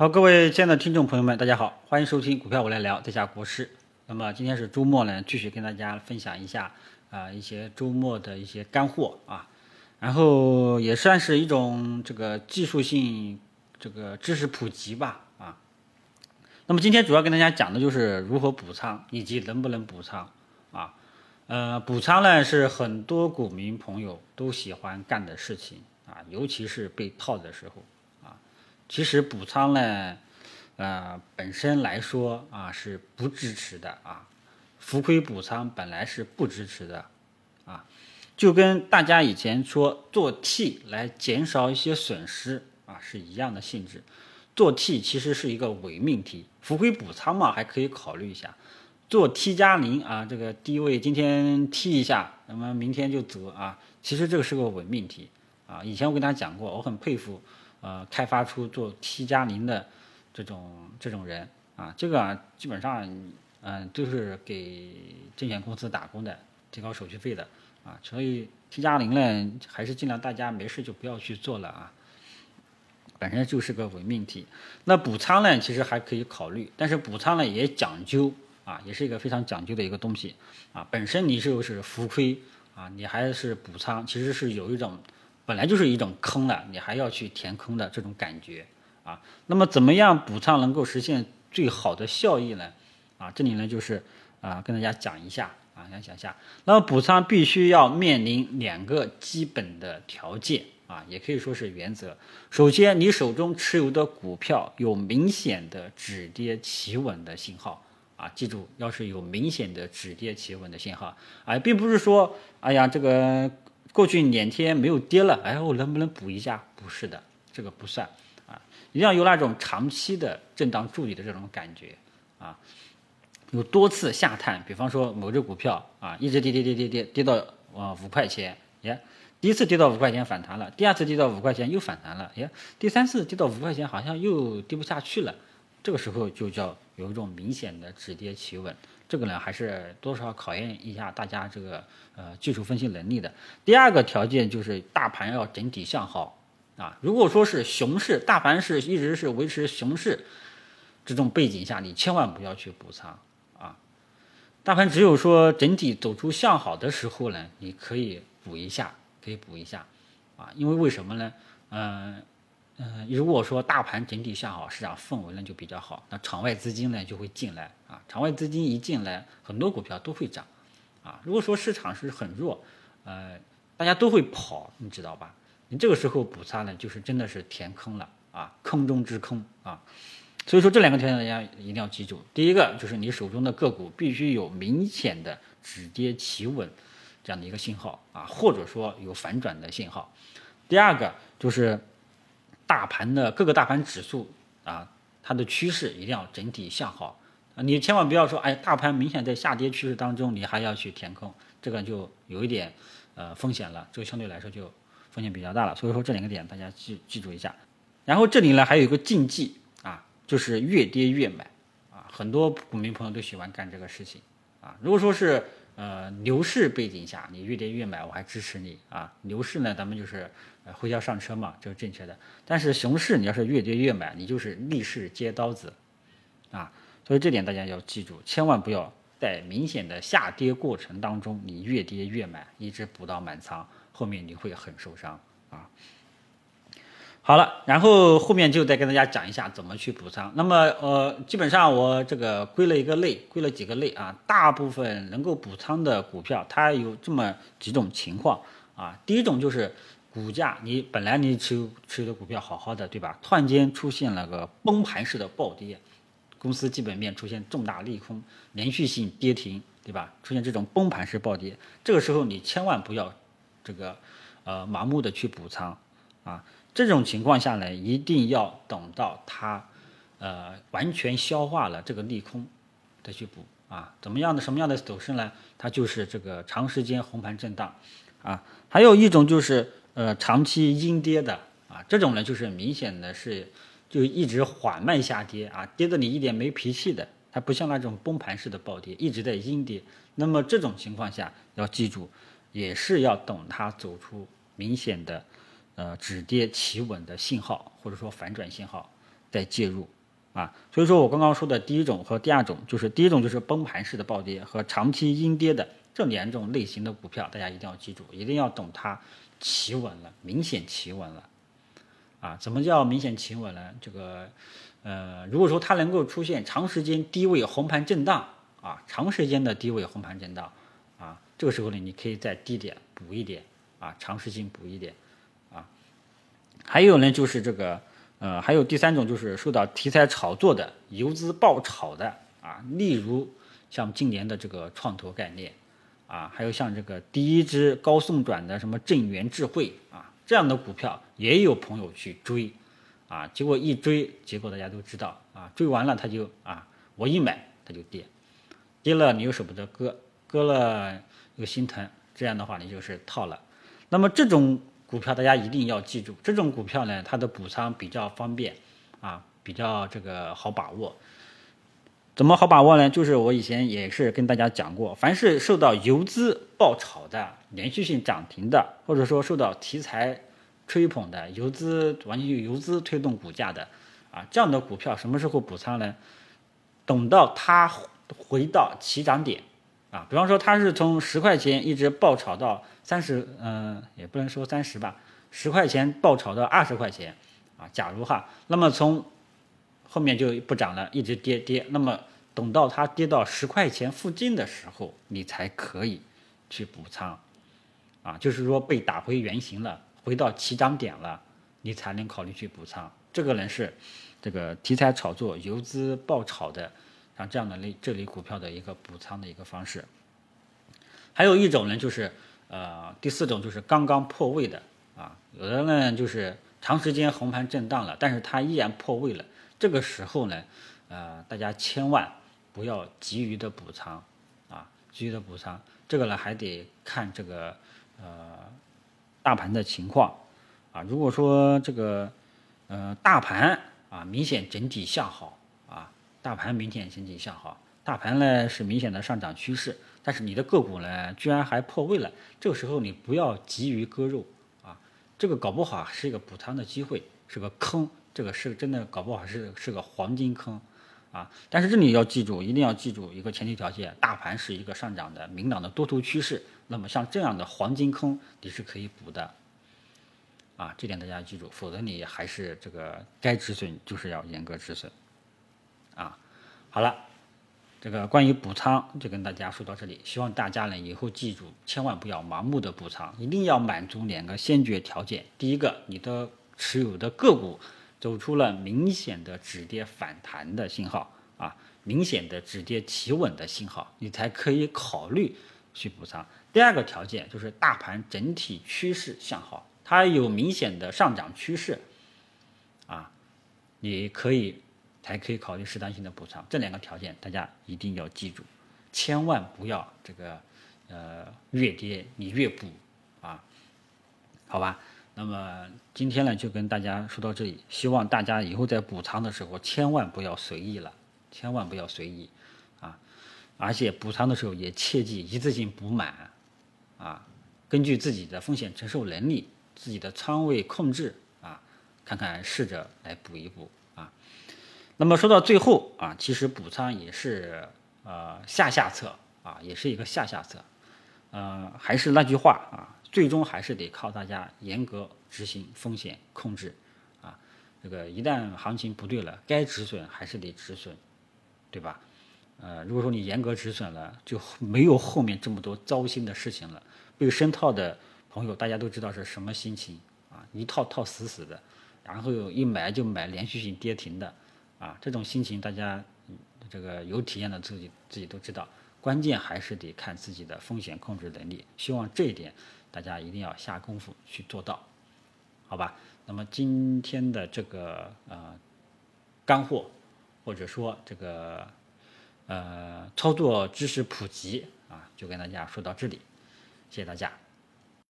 好，各位亲爱的听众朋友们，大家好，欢迎收听股票我来聊，这下国师。那么今天是周末呢，继续跟大家分享一下啊一些周末的一些干货啊，然后也算是一种这个技术性这个知识普及吧啊。那么今天主要跟大家讲的就是如何补仓以及能不能补仓啊。呃，补仓呢是很多股民朋友都喜欢干的事情啊，尤其是被套的时候。其实补仓呢，呃，本身来说啊是不支持的啊，浮亏补仓本来是不支持的啊，就跟大家以前说做 T 来减少一些损失啊是一样的性质。做 T 其实是一个伪命题，浮亏补仓嘛还可以考虑一下。做 T 加零啊，这个低位今天 T 一下，那么明天就走啊，其实这个是个伪命题啊。以前我跟大家讲过，我很佩服。呃，开发出做 T 加零的这种这种人啊，这个基本上嗯都是给证券公司打工的，提高手续费的啊，所以 T 加零呢还是尽量大家没事就不要去做了啊，本身就是个伪命题。那补仓呢，其实还可以考虑，但是补仓呢也讲究啊，也是一个非常讲究的一个东西啊。本身你就是浮亏啊，你还是补仓，其实是有一种。本来就是一种坑了，你还要去填坑的这种感觉啊。那么怎么样补仓能够实现最好的效益呢？啊，这里呢就是啊跟大家讲一下啊，想讲一下。那么补仓必须要面临两个基本的条件啊，也可以说是原则。首先，你手中持有的股票有明显的止跌企稳的信号啊，记住，要是有明显的止跌企稳的信号啊，并不是说哎呀这个。过去两天没有跌了，哎，我能不能补一下？不是的，这个不算啊，一定要有那种长期的震荡助理的这种感觉啊，有多次下探，比方说某只股票啊，一直跌跌跌跌跌跌到啊五块钱，耶，第一次跌到五块钱反弹了，第二次跌到五块钱又反弹了，耶，第三次跌到五块钱好像又跌不下去了，这个时候就叫有一种明显的止跌企稳。这个呢，还是多少考验一下大家这个呃技术分析能力的。第二个条件就是大盘要整体向好啊。如果说是熊市，大盘是一直是维持熊市这种背景下，你千万不要去补仓啊。大盘只有说整体走出向好的时候呢，你可以补一下，可以补一下啊。因为为什么呢？嗯。嗯，如果说大盘整体向好，市场氛围呢就比较好，那场外资金呢就会进来啊。场外资金一进来，很多股票都会涨啊。如果说市场是很弱，呃，大家都会跑，你知道吧？你这个时候补仓呢，就是真的是填坑了啊，坑中之坑啊。所以说这两个条件大家一定要记住。第一个就是你手中的个股必须有明显的止跌企稳这样的一个信号啊，或者说有反转的信号。第二个就是。大盘的各个大盘指数啊，它的趋势一定要整体向好啊！你千万不要说，哎，大盘明显在下跌趋势当中，你还要去填空，这个就有一点呃风险了，这个相对来说就风险比较大了。所以说这两个点大家记记住一下。然后这里呢还有一个禁忌啊，就是越跌越买啊，很多股民朋友都喜欢干这个事情啊。如果说是呃，牛市背景下，你越跌越买，我还支持你啊。牛市呢，咱们就是呃回调上车嘛，这是正确的。但是熊市，你要是越跌越买，你就是逆势接刀子啊。所以这点大家要记住，千万不要在明显的下跌过程当中，你越跌越买，一直补到满仓，后面你会很受伤啊。好了，然后后面就再跟大家讲一下怎么去补仓。那么，呃，基本上我这个归了一个类，归了几个类啊。大部分能够补仓的股票，它有这么几种情况啊。第一种就是股价，你本来你持有持有的股票好好的，对吧？突然间出现了个崩盘式的暴跌，公司基本面出现重大利空，连续性跌停，对吧？出现这种崩盘式暴跌，这个时候你千万不要这个呃盲目的去补仓啊。这种情况下呢，一定要等到它，呃，完全消化了这个利空，再去补啊。怎么样的什么样的走势呢？它就是这个长时间红盘震荡，啊，还有一种就是呃长期阴跌的啊，这种呢就是明显的是就一直缓慢下跌啊，跌的你一点没脾气的，它不像那种崩盘式的暴跌，一直在阴跌。那么这种情况下要记住，也是要等它走出明显的。呃，止跌企稳的信号，或者说反转信号，再介入啊。所以说我刚刚说的第一种和第二种，就是第一种就是崩盘式的暴跌和长期阴跌的这两种类型的股票，大家一定要记住，一定要等它企稳了，明显企稳了啊。怎么叫明显企稳呢？这个呃，如果说它能够出现长时间低位红盘震荡啊，长时间的低位红盘震荡啊，这个时候呢，你可以在低点补一点啊，长时间补一点。还有呢，就是这个，呃，还有第三种就是受到题材炒作的、游资爆炒的啊，例如像今年的这个创投概念，啊，还有像这个第一支高送转的什么正源智慧啊，这样的股票也有朋友去追，啊，结果一追，结果大家都知道啊，追完了他就啊，我一买它就跌，跌了你又舍不得割，割了又心疼，这样的话你就是套了，那么这种。股票大家一定要记住，这种股票呢，它的补仓比较方便，啊，比较这个好把握。怎么好把握呢？就是我以前也是跟大家讲过，凡是受到游资爆炒的、连续性涨停的，或者说受到题材吹捧的、游资完全由游资推动股价的，啊，这样的股票什么时候补仓呢？等到它回到起涨点。啊，比方说它是从十块钱一直爆炒到三十，嗯，也不能说三十吧，十块钱爆炒到二十块钱，啊，假如哈，那么从后面就不涨了，一直跌跌，那么等到它跌到十块钱附近的时候，你才可以去补仓，啊，就是说被打回原形了，回到起涨点了，你才能考虑去补仓。这个呢是这个题材炒作、游资爆炒的。像这样的类这类股票的一个补仓的一个方式，还有一种呢，就是呃第四种就是刚刚破位的啊，有的呢就是长时间红盘震荡了，但是它依然破位了，这个时候呢，呃大家千万不要急于的补仓啊，急于的补仓，这个呢还得看这个呃大盘的情况啊，如果说这个呃大盘啊明显整体向好。大盘明显经济向好，大盘呢是明显的上涨趋势，但是你的个股呢居然还破位了，这个时候你不要急于割肉啊，这个搞不好是一个补仓的机会，是个坑，这个是真的搞不好是是个黄金坑啊！但是这里要记住，一定要记住一个前提条件，大盘是一个上涨的明朗的多头趋势，那么像这样的黄金坑你是可以补的啊，这点大家记住，否则你还是这个该止损就是要严格止损。啊，好了，这个关于补仓就跟大家说到这里。希望大家呢以后记住，千万不要盲目的补仓，一定要满足两个先决条件：第一个，你的持有的个股走出了明显的止跌反弹的信号啊，明显的止跌企稳的信号，你才可以考虑去补仓。第二个条件就是大盘整体趋势向好，它有明显的上涨趋势啊，你可以。才可以考虑适当性的补偿，这两个条件大家一定要记住，千万不要这个呃越跌你越补啊，好吧？那么今天呢就跟大家说到这里，希望大家以后在补仓的时候千万不要随意了，千万不要随意啊，而且补仓的时候也切记一次性补满啊，根据自己的风险承受能力、自己的仓位控制啊，看看试着来补一补啊。那么说到最后啊，其实补仓也是呃下下策啊，也是一个下下策，呃，还是那句话啊，最终还是得靠大家严格执行风险控制啊。这个一旦行情不对了，该止损还是得止损，对吧？呃，如果说你严格止损了，就没有后面这么多糟心的事情了。被深套的朋友，大家都知道是什么心情啊？一套套死死的，然后一买就买连续性跌停的。啊，这种心情大家这个有体验的自己自己都知道，关键还是得看自己的风险控制能力。希望这一点大家一定要下功夫去做到，好吧？那么今天的这个呃干货，或者说这个呃操作知识普及啊，就跟大家说到这里，谢谢大家。